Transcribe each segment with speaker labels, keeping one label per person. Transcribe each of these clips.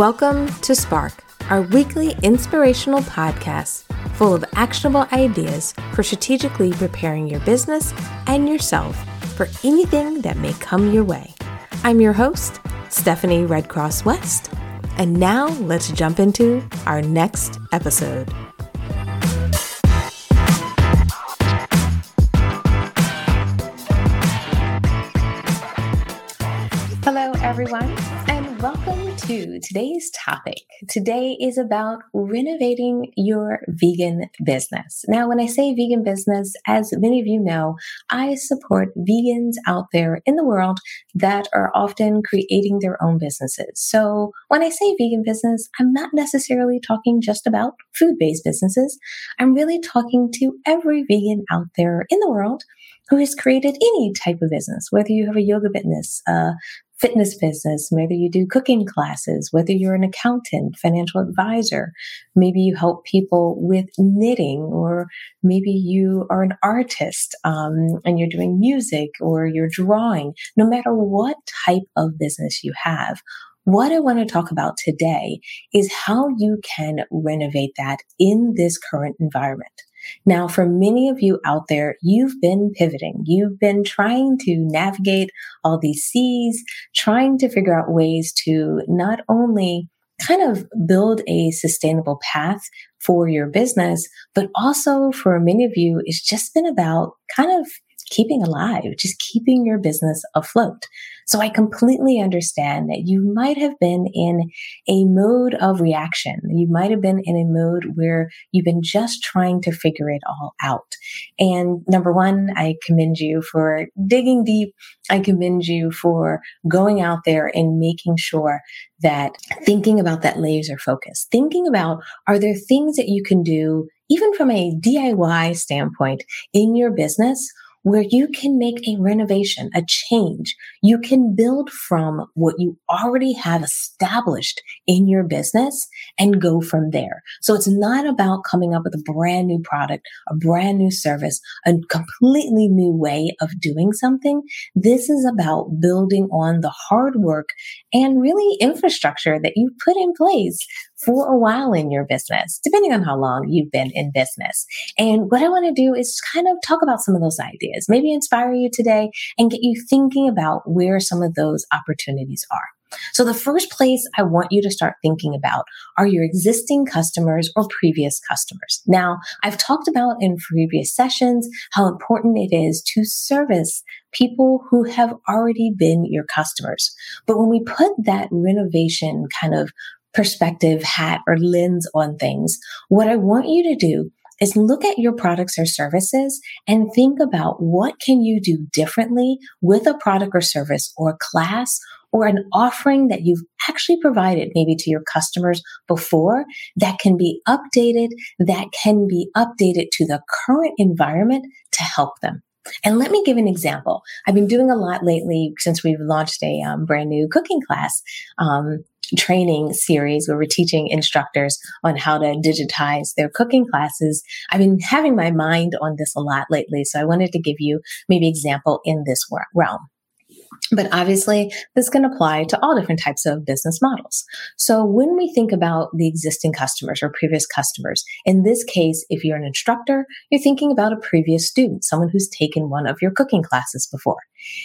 Speaker 1: Welcome to Spark, our weekly inspirational podcast full of actionable ideas for strategically preparing your business and yourself for anything that may come your way. I'm your host, Stephanie Redcross West, and now let's jump into our next episode. Hello, everyone, to today's topic. Today is about renovating your vegan business. Now, when I say vegan business, as many of you know, I support vegans out there in the world that are often creating their own businesses. So, when I say vegan business, I'm not necessarily talking just about food based businesses. I'm really talking to every vegan out there in the world who has created any type of business, whether you have a yoga business, a fitness business, whether you do cooking classes, whether you're an accountant, financial advisor, maybe you help people with knitting, or maybe you are an artist um, and you're doing music or you're drawing, no matter what type of business you have. What I want to talk about today is how you can renovate that in this current environment. Now, for many of you out there, you've been pivoting. You've been trying to navigate all these seas, trying to figure out ways to not only kind of build a sustainable path for your business, but also for many of you, it's just been about kind of keeping alive, just keeping your business afloat. So I completely understand that you might have been in a mode of reaction. You might have been in a mode where you've been just trying to figure it all out. And number one, I commend you for digging deep. I commend you for going out there and making sure that thinking about that laser focus, thinking about are there things that you can do even from a DIY standpoint in your business where you can make a renovation, a change. You can build from what you already have established in your business and go from there. So it's not about coming up with a brand new product, a brand new service, a completely new way of doing something. This is about building on the hard work and really infrastructure that you put in place for a while in your business, depending on how long you've been in business. And what I want to do is kind of talk about some of those ideas, maybe inspire you today and get you thinking about where some of those opportunities are. So the first place I want you to start thinking about are your existing customers or previous customers. Now, I've talked about in previous sessions how important it is to service people who have already been your customers. But when we put that renovation kind of perspective hat or lens on things, what I want you to do is look at your products or services and think about what can you do differently with a product or service or class or an offering that you've actually provided maybe to your customers before that can be updated, that can be updated to the current environment to help them. And let me give an example. I've been doing a lot lately since we've launched a um, brand new cooking class. Um, training series where we're teaching instructors on how to digitize their cooking classes. I've been having my mind on this a lot lately. So I wanted to give you maybe example in this realm. But obviously, this can apply to all different types of business models. So when we think about the existing customers or previous customers, in this case, if you're an instructor, you're thinking about a previous student, someone who's taken one of your cooking classes before.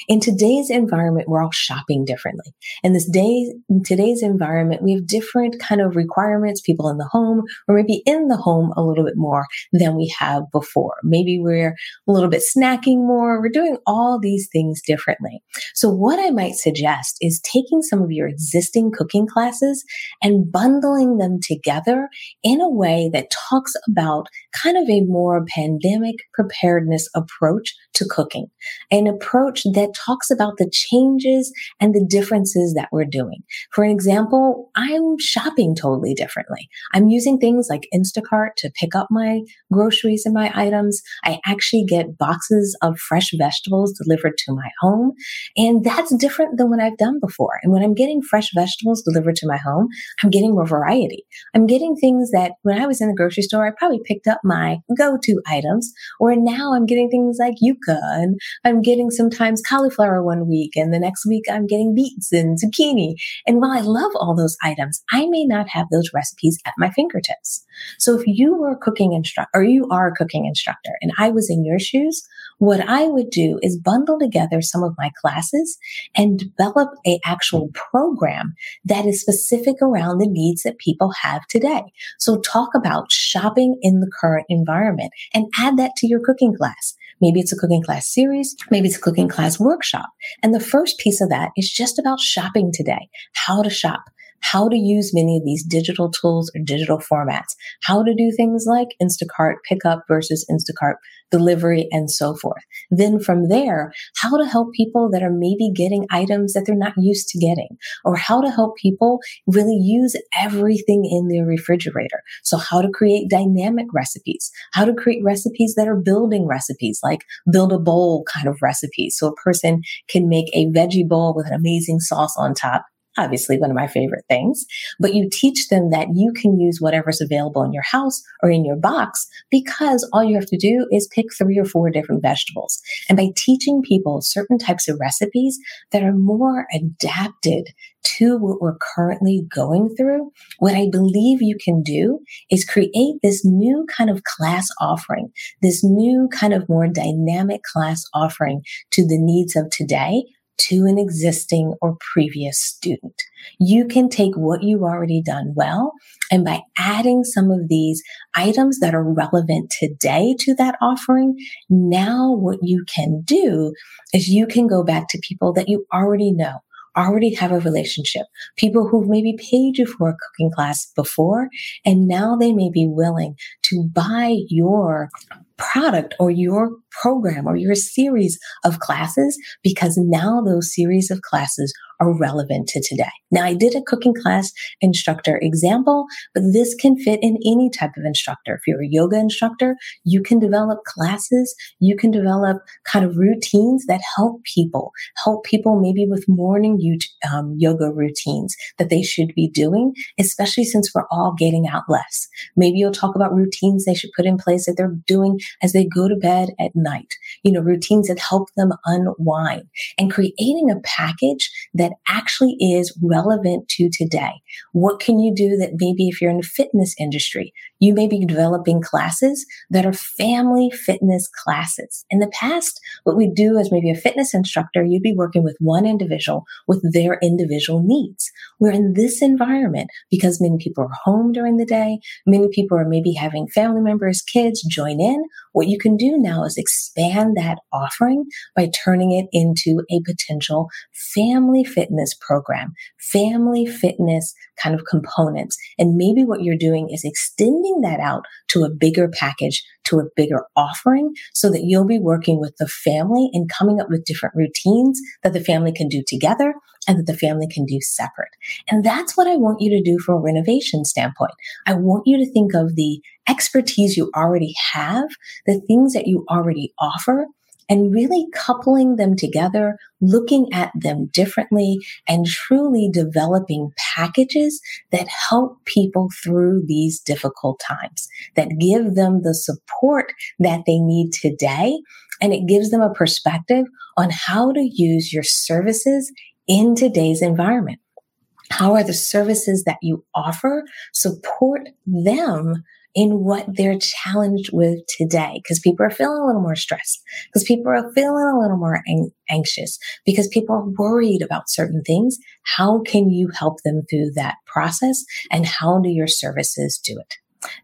Speaker 1: In today's environment, we're all shopping differently. In this day, in today's environment, we have different kind of requirements, people in the home, or maybe in the home a little bit more than we have before. Maybe we're a little bit snacking more. We're doing all these things differently. So what I might suggest is taking some of your existing cooking classes and bundling them together in a way that talks about kind of a more pandemic preparedness approach to cooking, an approach that talks about the changes and the differences that we're doing. For an example, I'm shopping totally differently. I'm using things like Instacart to pick up my groceries and my items. I actually get boxes of fresh vegetables delivered to my home. And that's different than what I've done before. And when I'm getting fresh vegetables delivered to my home, I'm getting more variety. I'm getting things that when I was in the grocery store, I probably picked up my go-to items, or now I'm getting things like yucca and I'm getting sometimes cauliflower one week and the next week I'm getting beets and zucchini. And while I love all those items, I may not have those recipes at my fingertips. So if you were cooking instructor or you are a cooking instructor and I was in your shoes, what I would do is bundle together some of my classes and develop a actual program that is specific around the needs that people have today. So talk about shopping in the current environment and add that to your cooking class. Maybe it's a cooking class series. Maybe it's a cooking class workshop. And the first piece of that is just about shopping today, how to shop how to use many of these digital tools or digital formats, how to do things like Instacart pickup versus Instacart delivery and so forth. Then from there, how to help people that are maybe getting items that they're not used to getting or how to help people really use everything in their refrigerator. So how to create dynamic recipes, how to create recipes that are building recipes, like build a bowl kind of recipes. So a person can make a veggie bowl with an amazing sauce on top obviously one of my favorite things, but you teach them that you can use whatever's available in your house or in your box because all you have to do is pick three or four different vegetables. And by teaching people certain types of recipes that are more adapted to what we're currently going through, what I believe you can do is create this new kind of class offering, this new kind of more dynamic class offering to the needs of today to an existing or previous student. You can take what you've already done well and by adding some of these items that are relevant today to that offering, now what you can do is you can go back to people that you already know already have a relationship, people who've maybe paid you for a cooking class before, and now they may be willing to buy your product or your program or your series of classes because now those series of classes are relevant to today. Now, I did a cooking class instructor example, but this can fit in any type of instructor. If you're a yoga instructor, you can develop classes, you can develop kind of routines that help people, help people maybe with morning um, yoga routines that they should be doing, especially since we're all getting out less. Maybe you'll talk about routines they should put in place that they're doing as they go to bed at night, you know, routines that help them unwind and creating a package that actually is relevant to today. What can you do that maybe if you're in the fitness industry, you may be developing classes that are family fitness classes. In the past, what we do as maybe a fitness instructor, you'd be working with one individual with their individual needs. We're in this environment because many people are home during the day. Many people are maybe having family members, kids join in. What you can do now is expand that offering by turning it into a potential family fitness program, family fitness kind of components. And maybe what you're doing is extending that out to a bigger package, to a bigger offering so that you'll be working with the family and coming up with different routines that the family can do together and that the family can do separate. And that's what I want you to do from a renovation standpoint. I want you to think of the expertise you already have, the things that you already offer, and really coupling them together, looking at them differently, and truly developing packages that help people through these difficult times, that give them the support that they need today. And it gives them a perspective on how to use your services in today's environment. How are the services that you offer support them in what they're challenged with today? Because people are feeling a little more stressed, because people are feeling a little more ang- anxious, because people are worried about certain things. How can you help them through that process? And how do your services do it?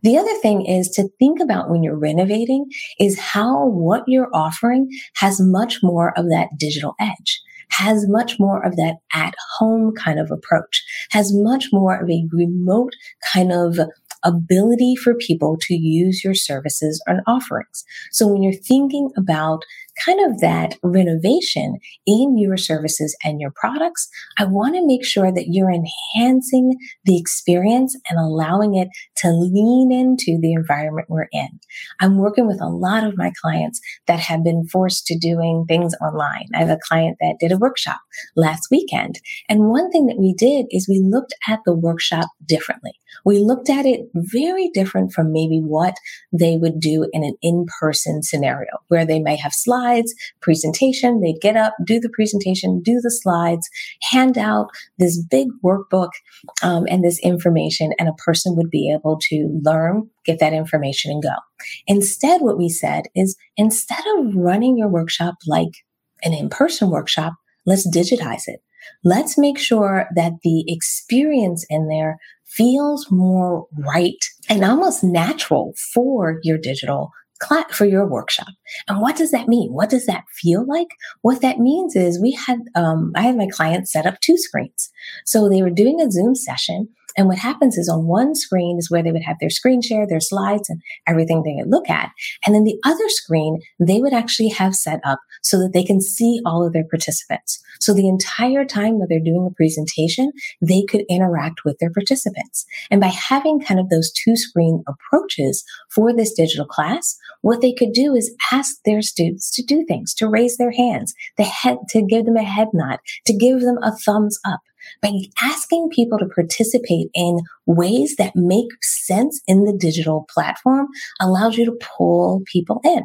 Speaker 1: The other thing is to think about when you're renovating is how what you're offering has much more of that digital edge has much more of that at home kind of approach, has much more of a remote kind of ability for people to use your services and offerings. So when you're thinking about kind of that renovation in your services and your products, I want to make sure that you're enhancing the experience and allowing it to lean into the environment we're in. I'm working with a lot of my clients that have been forced to doing things online. I have a client that did a workshop last weekend. And one thing that we did is we looked at the workshop differently. We looked at it very different from maybe what they would do in an in-person scenario where they may have slides, presentation, they'd get up, do the presentation, do the slides, hand out this big workbook um, and this information, and a person would be able to learn, get that information and go. Instead, what we said is instead of running your workshop like an in-person workshop, let's digitize it. Let's make sure that the experience in there feels more right and almost natural for your digital for your workshop. And what does that mean? What does that feel like? What that means is we had, um, I had my clients set up two screens. So they were doing a Zoom session and what happens is on one screen is where they would have their screen share, their slides and everything they look at. And then the other screen, they would actually have set up so that they can see all of their participants. So the entire time that they're doing a presentation, they could interact with their participants. And by having kind of those two screen approaches for this digital class, what they could do is ask their students to do things, to raise their hands, the head, to give them a head nod, to give them a thumbs up by asking people to participate in ways that make sense in the digital platform allows you to pull people in.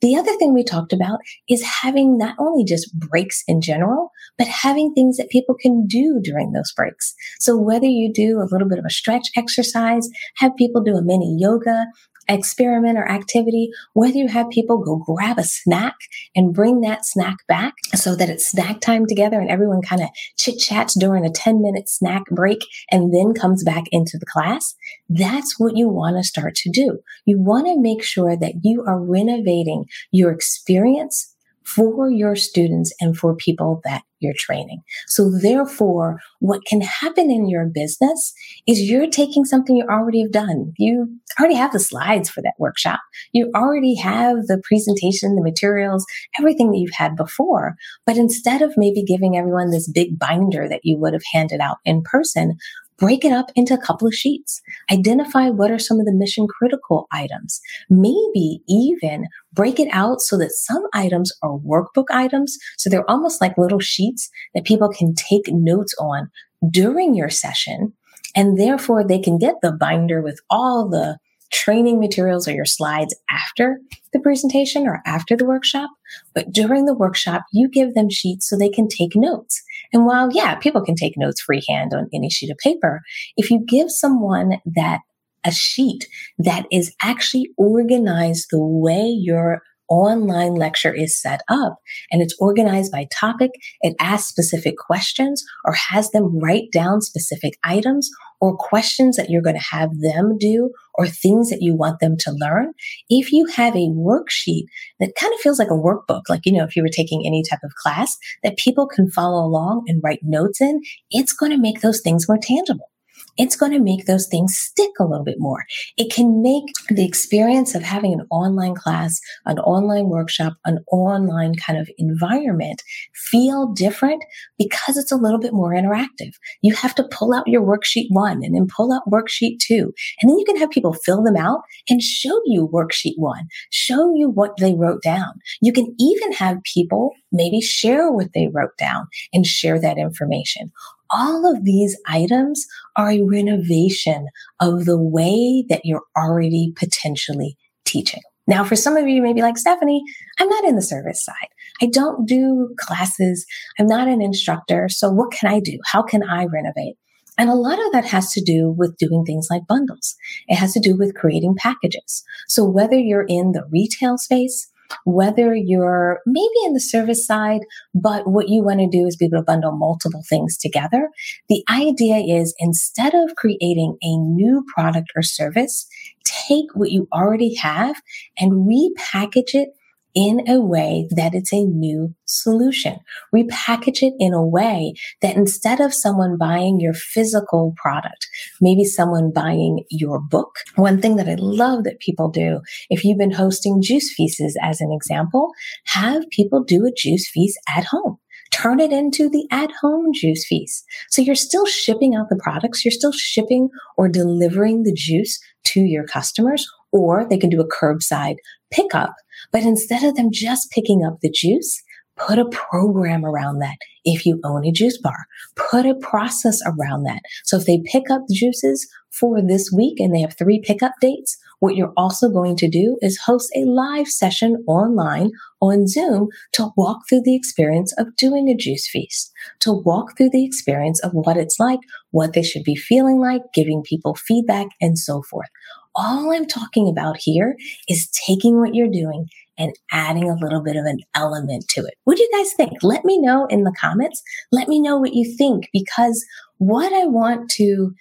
Speaker 1: The other thing we talked about is having not only just breaks in general, but having things that people can do during those breaks. So whether you do a little bit of a stretch exercise, have people do a mini yoga, experiment or activity, whether you have people go grab a snack and bring that snack back so that it's snack time together and everyone kind of chit chats during a 10 minute snack break and then comes back into the class. That's what you want to start to do. You want to make sure that you are renovating your experience for your students and for people that you're training. So therefore, what can happen in your business is you're taking something you already have done. You already have the slides for that workshop. You already have the presentation, the materials, everything that you've had before. But instead of maybe giving everyone this big binder that you would have handed out in person, break it up into a couple of sheets. Identify what are some of the mission critical items. Maybe even break it out so that some items are workbook items. So they're almost like little sheets that people can take notes on during your session. And therefore they can get the binder with all the training materials or your slides after the presentation or after the workshop. But during the workshop, you give them sheets so they can take notes. And while, yeah, people can take notes freehand on any sheet of paper, if you give someone that a sheet that is actually organized the way your online lecture is set up and it's organized by topic. It asks specific questions or has them write down specific items or questions that you're going to have them do or things that you want them to learn. If you have a worksheet that kind of feels like a workbook, like, you know, if you were taking any type of class that people can follow along and write notes in, it's going to make those things more tangible it's going to make those things stick a little bit more. It can make the experience of having an online class, an online workshop, an online kind of environment feel different because it's a little bit more interactive. You have to pull out your worksheet one and then pull out worksheet two. And then you can have people fill them out and show you worksheet one, show you what they wrote down. You can even have people maybe share what they wrote down and share that information all of these items are a renovation of the way that you're already potentially teaching. Now, for some of you, maybe like Stephanie, I'm not in the service side. I don't do classes. I'm not an instructor. So what can I do? How can I renovate? And a lot of that has to do with doing things like bundles. It has to do with creating packages. So whether you're in the retail space, whether you're maybe in the service side, but what you want to do is be able to bundle multiple things together. The idea is instead of creating a new product or service, take what you already have and repackage it in a way that it's a new solution. Repackage it in a way that instead of someone buying your physical product, maybe someone buying your book. One thing that I love that people do, if you've been hosting juice feasts as an example, have people do a juice feast at home turn it into the at home juice feast. So you're still shipping out the products. You're still shipping or delivering the juice to your customers, or they can do a curbside pickup. But instead of them just picking up the juice, put a program around that. If you own a juice bar, put a process around that. So if they pick up juices for this week and they have three pickup dates, what you're also going to do is host a live session online on Zoom to walk through the experience of doing a juice feast, to walk through the experience of what it's like, what they should be feeling like, giving people feedback and so forth. All I'm talking about here is taking what you're doing and adding a little bit of an element to it. What do you guys think? Let me know in the comments. Let me know what you think because what I want to,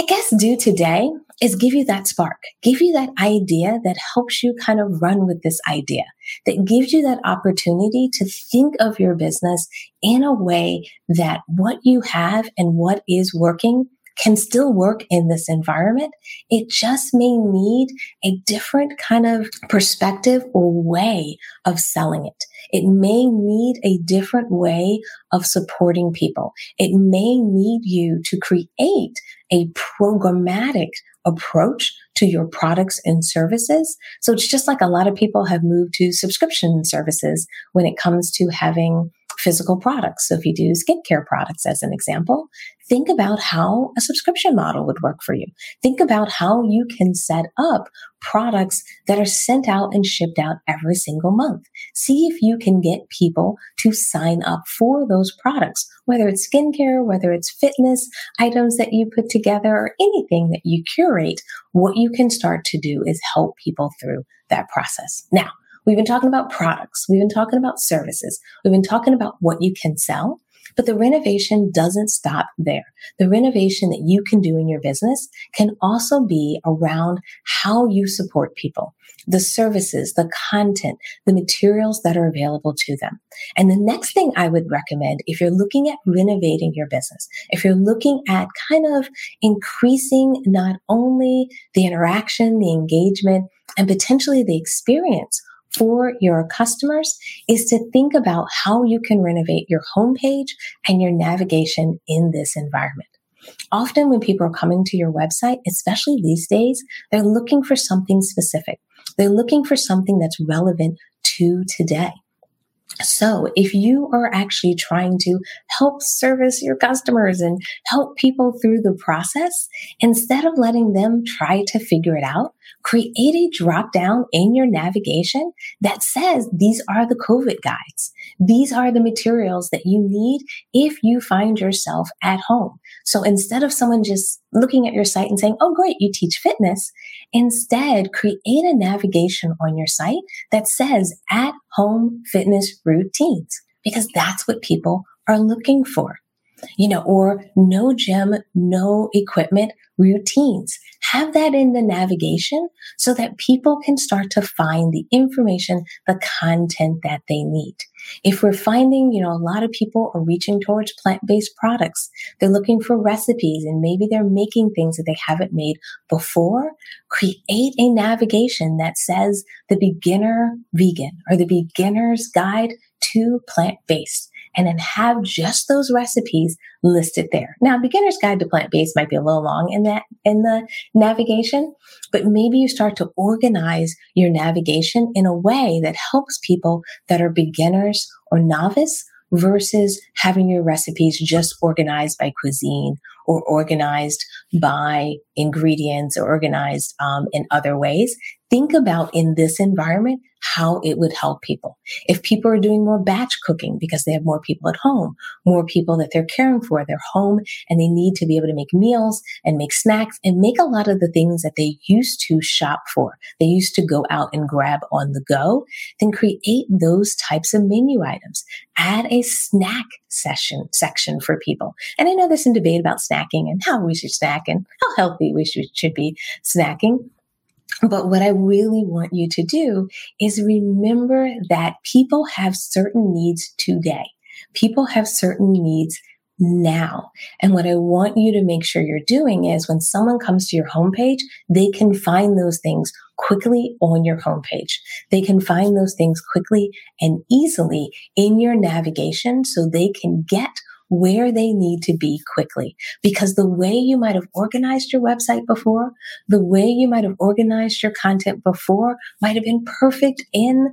Speaker 1: I guess, do today is give you that spark, give you that idea that helps you kind of run with this idea, that gives you that opportunity to think of your business in a way that what you have and what is working can still work in this environment. It just may need a different kind of perspective or way of selling it. It may need a different way of supporting people. It may need you to create a programmatic approach to your products and services. So it's just like a lot of people have moved to subscription services when it comes to having physical products. So if you do skincare products as an example, think about how a subscription model would work for you. Think about how you can set up products that are sent out and shipped out every single month. See if you can get people to sign up for those products, whether it's skincare, whether it's fitness items that you put together or anything that you curate. What you can start to do is help people through that process. Now, We've been talking about products. We've been talking about services. We've been talking about what you can sell. But the renovation doesn't stop there. The renovation that you can do in your business can also be around how you support people, the services, the content, the materials that are available to them. And the next thing I would recommend if you're looking at renovating your business, if you're looking at kind of increasing not only the interaction, the engagement, and potentially the experience for your customers is to think about how you can renovate your homepage and your navigation in this environment. Often when people are coming to your website, especially these days, they're looking for something specific. They're looking for something that's relevant to today. So if you are actually trying to help service your customers and help people through the process, instead of letting them try to figure it out, create a drop down in your navigation that says these are the COVID guides. These are the materials that you need if you find yourself at home. So instead of someone just looking at your site and saying, Oh, great, you teach fitness, instead create a navigation on your site that says at home fitness routines because that's what people are looking for. You know, or no gym, no equipment routines. Have that in the navigation so that people can start to find the information, the content that they need. If we're finding, you know, a lot of people are reaching towards plant-based products, they're looking for recipes and maybe they're making things that they haven't made before, create a navigation that says the beginner vegan or the beginner's guide to plant-based and then have just those recipes listed there. Now, beginner's guide to plant-based might be a little long in that, in the navigation, but maybe you start to organize your navigation in a way that helps people that are beginners or novice versus having your recipes just organized by cuisine or organized by ingredients or organized um, in other ways. Think about in this environment how it would help people. If people are doing more batch cooking because they have more people at home, more people that they're caring for, they're home and they need to be able to make meals and make snacks and make a lot of the things that they used to shop for. They used to go out and grab on the go, then create those types of menu items. Add a snack session section for people. And I know there's some debate about snacking and how we should snack and how healthy we should, should be snacking. But what I really want you to do is remember that people have certain needs today. People have certain needs now. And what I want you to make sure you're doing is when someone comes to your homepage, they can find those things quickly on your homepage. They can find those things quickly and easily in your navigation so they can get where they need to be quickly. Because the way you might have organized your website before, the way you might have organized your content before might have been perfect in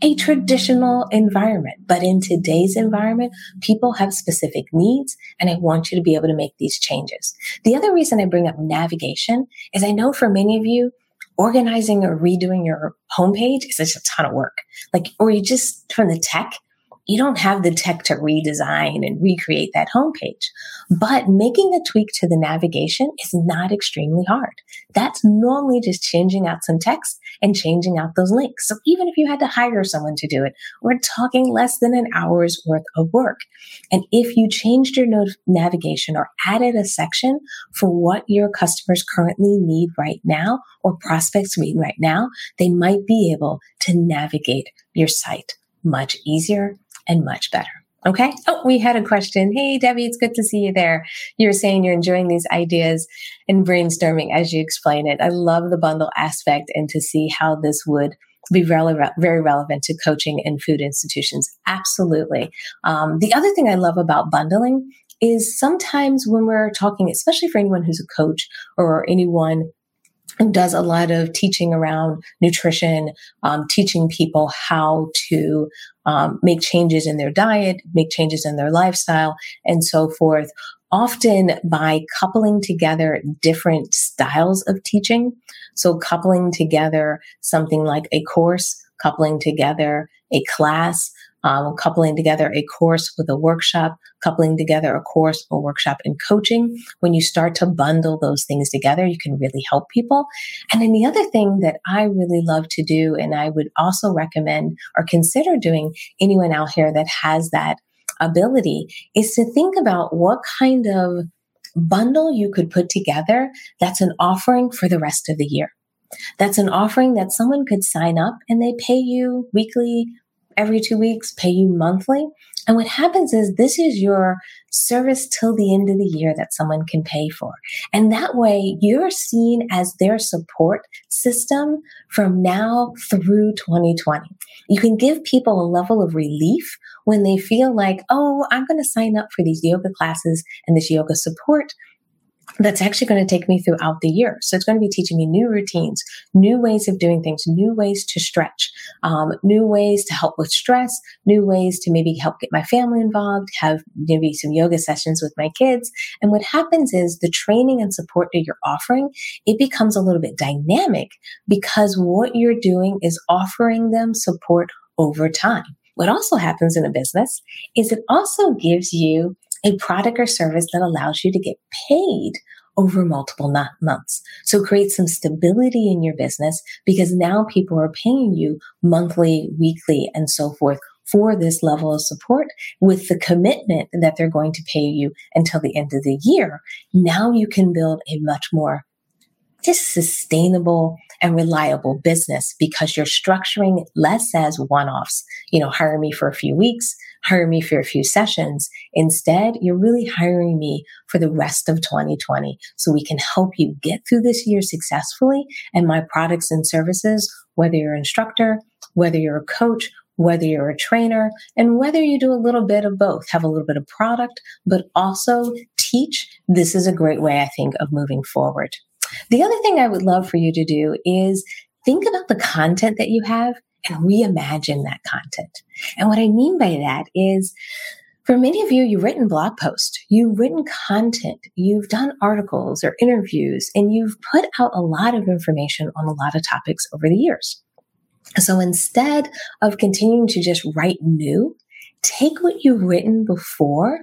Speaker 1: a traditional environment. But in today's environment, people have specific needs and I want you to be able to make these changes. The other reason I bring up navigation is I know for many of you, organizing or redoing your homepage is just a ton of work. Like, or you just from the tech, you don't have the tech to redesign and recreate that homepage. But making a tweak to the navigation is not extremely hard. That's normally just changing out some text and changing out those links. So even if you had to hire someone to do it, we're talking less than an hour's worth of work. And if you changed your navigation or added a section for what your customers currently need right now or prospects need right now, they might be able to navigate your site much easier and much better. Okay. Oh, we had a question. Hey, Debbie, it's good to see you there. You're saying you're enjoying these ideas and brainstorming as you explain it. I love the bundle aspect and to see how this would be relevant, very relevant to coaching and food institutions. Absolutely. Um, the other thing I love about bundling is sometimes when we're talking, especially for anyone who's a coach or anyone who does a lot of teaching around nutrition, um, teaching people how to um, make changes in their diet, make changes in their lifestyle, and so forth. Often by coupling together different styles of teaching. So coupling together something like a course, coupling together a class, um, coupling together a course with a workshop, coupling together a course or workshop and coaching. When you start to bundle those things together, you can really help people. And then the other thing that I really love to do, and I would also recommend or consider doing anyone out here that has that ability is to think about what kind of bundle you could put together that's an offering for the rest of the year. That's an offering that someone could sign up and they pay you weekly every two weeks, pay you monthly. And what happens is this is your service till the end of the year that someone can pay for. And that way you're seen as their support system from now through 2020. You can give people a level of relief when they feel like, oh, I'm going to sign up for these yoga classes and this yoga support that's actually going to take me throughout the year. So it's going to be teaching me new routines, new ways of doing things, new ways to stretch, um, new ways to help with stress, new ways to maybe help get my family involved, have maybe some yoga sessions with my kids. And what happens is the training and support that you're offering, it becomes a little bit dynamic because what you're doing is offering them support over time. What also happens in a business is it also gives you a product or service that allows you to get paid over multiple months. So create some stability in your business because now people are paying you monthly, weekly, and so forth for this level of support with the commitment that they're going to pay you until the end of the year. Now you can build a much more just sustainable and reliable business because you're structuring less as one offs. You know, hire me for a few weeks, hire me for a few sessions. Instead, you're really hiring me for the rest of 2020 so we can help you get through this year successfully. And my products and services, whether you're an instructor, whether you're a coach, whether you're a trainer, and whether you do a little bit of both, have a little bit of product, but also teach, this is a great way, I think, of moving forward. The other thing I would love for you to do is think about the content that you have and reimagine that content. And what I mean by that is for many of you, you've written blog posts, you've written content, you've done articles or interviews, and you've put out a lot of information on a lot of topics over the years. So instead of continuing to just write new, take what you've written before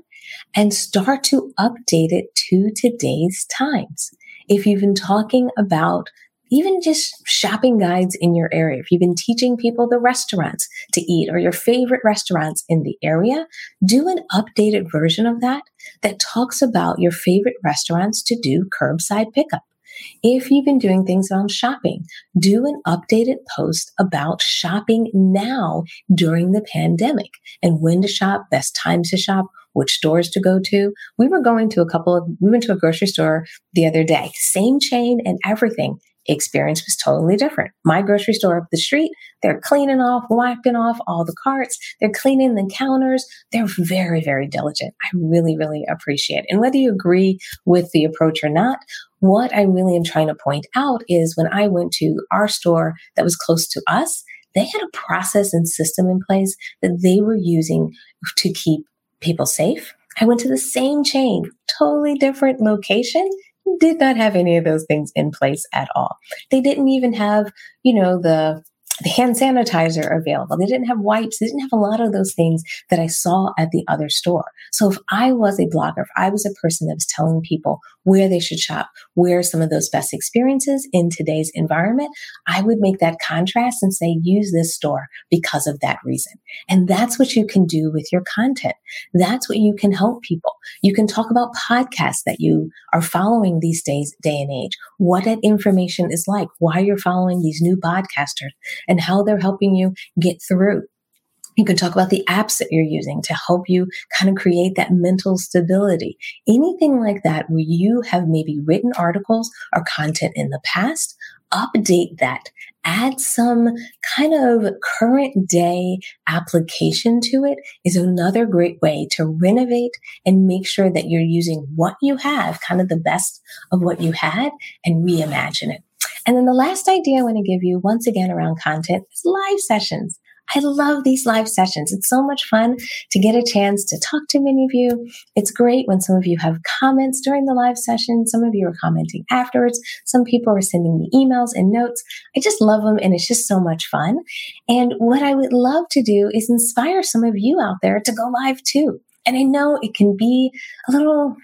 Speaker 1: and start to update it to today's times if you've been talking about even just shopping guides in your area, if you've been teaching people the restaurants to eat or your favorite restaurants in the area, do an updated version of that that talks about your favorite restaurants to do curbside pickup. If you've been doing things on shopping, do an updated post about shopping now during the pandemic and when to shop, best times to shop, which stores to go to. We were going to a couple of, we went to a grocery store the other day, same chain and everything experience was totally different. My grocery store up the street, they're cleaning off, wiping off all the carts. They're cleaning the counters. They're very, very diligent. I really, really appreciate it. And whether you agree with the approach or not, what I really am trying to point out is when I went to our store that was close to us, they had a process and system in place that they were using to keep people safe. I went to the same chain, totally different location, did not have any of those things in place at all. They didn't even have, you know, the hand sanitizer available. They didn't have wipes. They didn't have a lot of those things that I saw at the other store. So if I was a blogger, if I was a person that was telling people where they should shop, where some of those best experiences in today's environment, I would make that contrast and say, use this store because of that reason. And that's what you can do with your content. That's what you can help people. You can talk about podcasts that you are following these days, day and age, what that information is like, why you're following these new podcasters and how they're helping you get through. You can talk about the apps that you're using to help you kind of create that mental stability. Anything like that where you have maybe written articles or content in the past, update that. Add some kind of current day application to it is another great way to renovate and make sure that you're using what you have, kind of the best of what you had and reimagine it. And then the last idea I want to give you once again around content is live sessions. I love these live sessions. It's so much fun to get a chance to talk to many of you. It's great when some of you have comments during the live session. Some of you are commenting afterwards. Some people are sending me emails and notes. I just love them and it's just so much fun. And what I would love to do is inspire some of you out there to go live too. And I know it can be a little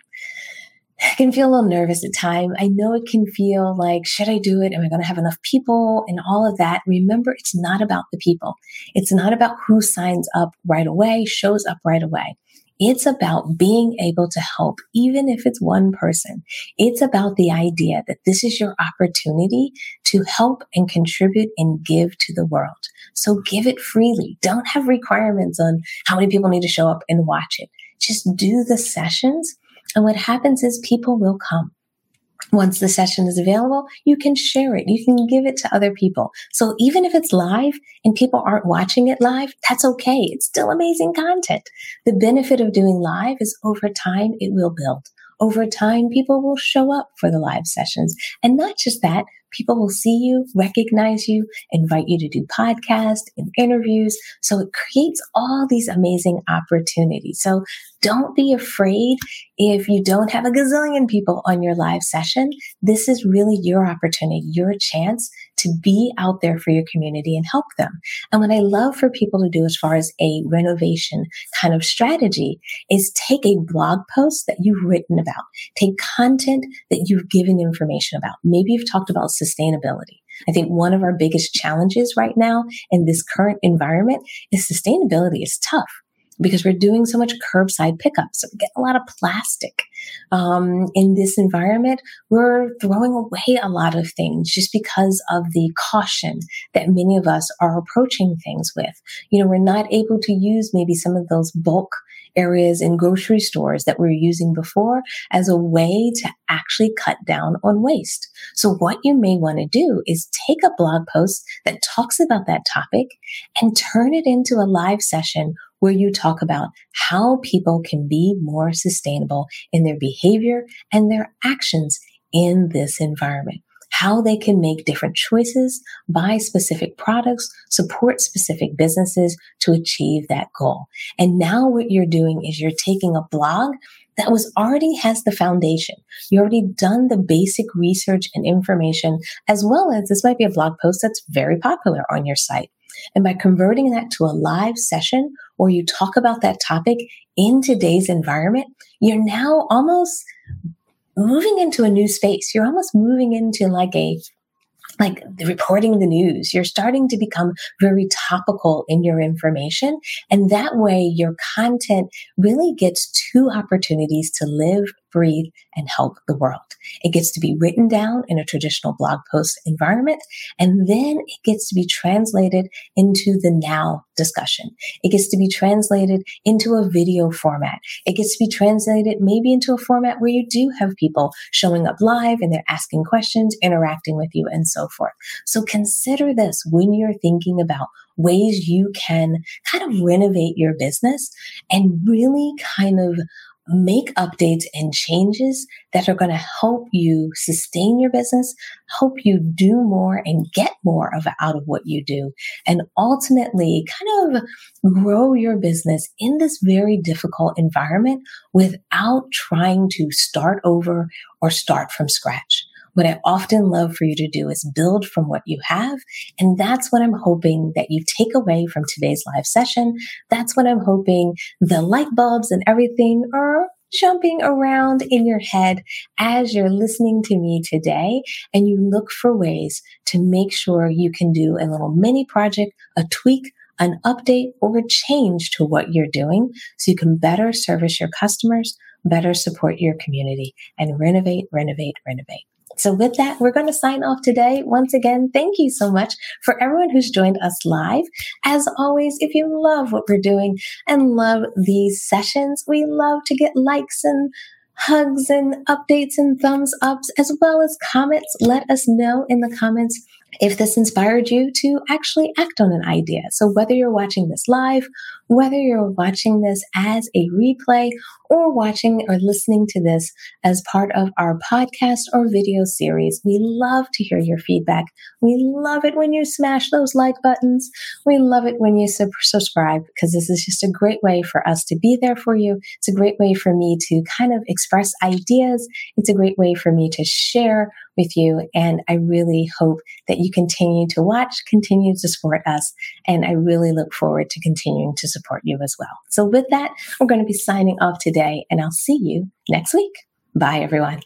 Speaker 1: I can feel a little nervous at time. I know it can feel like, should I do it? Am I going to have enough people and all of that? Remember, it's not about the people. It's not about who signs up right away, shows up right away. It's about being able to help, even if it's one person. It's about the idea that this is your opportunity to help and contribute and give to the world. So give it freely. Don't have requirements on how many people need to show up and watch it. Just do the sessions and what happens is people will come. Once the session is available, you can share it. You can give it to other people. So even if it's live and people aren't watching it live, that's okay. It's still amazing content. The benefit of doing live is over time, it will build. Over time, people will show up for the live sessions. And not just that, people will see you, recognize you, invite you to do podcasts and interviews. So it creates all these amazing opportunities. So don't be afraid if you don't have a gazillion people on your live session. This is really your opportunity, your chance to be out there for your community and help them. And what I love for people to do as far as a renovation kind of strategy is take a blog post that you've written about, take content that you've given information about. Maybe you've talked about sustainability. I think one of our biggest challenges right now in this current environment is sustainability is tough because we're doing so much curbside pickup. So we get a lot of plastic. Um, in this environment, we're throwing away a lot of things just because of the caution that many of us are approaching things with. You know, we're not able to use maybe some of those bulk areas in grocery stores that we were using before as a way to actually cut down on waste. So what you may want to do is take a blog post that talks about that topic and turn it into a live session where you talk about how people can be more sustainable in their behavior and their actions in this environment how they can make different choices, buy specific products, support specific businesses to achieve that goal. And now what you're doing is you're taking a blog that was already has the foundation. You already done the basic research and information, as well as this might be a blog post that's very popular on your site. And by converting that to a live session where you talk about that topic in today's environment, you're now almost moving into a new space. You're almost moving into like a like reporting the news. You're starting to become very topical in your information. And that way your content really gets two opportunities to live breathe, and help the world. It gets to be written down in a traditional blog post environment, and then it gets to be translated into the now discussion. It gets to be translated into a video format. It gets to be translated maybe into a format where you do have people showing up live and they're asking questions, interacting with you, and so forth. So consider this when you're thinking about ways you can kind of renovate your business and really kind of make updates and changes that are going to help you sustain your business, help you do more and get more of out of what you do, and ultimately kind of grow your business in this very difficult environment without trying to start over or start from scratch. What I often love for you to do is build from what you have. And that's what I'm hoping that you take away from today's live session. That's what I'm hoping the light bulbs and everything are jumping around in your head as you're listening to me today and you look for ways to make sure you can do a little mini project, a tweak, an update or a change to what you're doing so you can better service your customers, better support your community and renovate, renovate, renovate. So with that, we're going to sign off today. Once again, thank you so much for everyone who's joined us live. As always, if you love what we're doing and love these sessions, we love to get likes and hugs and updates and thumbs ups as well as comments. Let us know in the comments if this inspired you to actually act on an idea. So whether you're watching this live, whether you're watching this as a replay or watching or listening to this as part of our podcast or video series, we love to hear your feedback. We love it when you smash those like buttons. We love it when you sub- subscribe because this is just a great way for us to be there for you. It's a great way for me to kind of express ideas. It's a great way for me to share with you. And I really hope that you continue to watch, continue to support us. And I really look forward to continuing to support you as well. So with that, we're going to be signing off today and I'll see you next week. Bye everyone.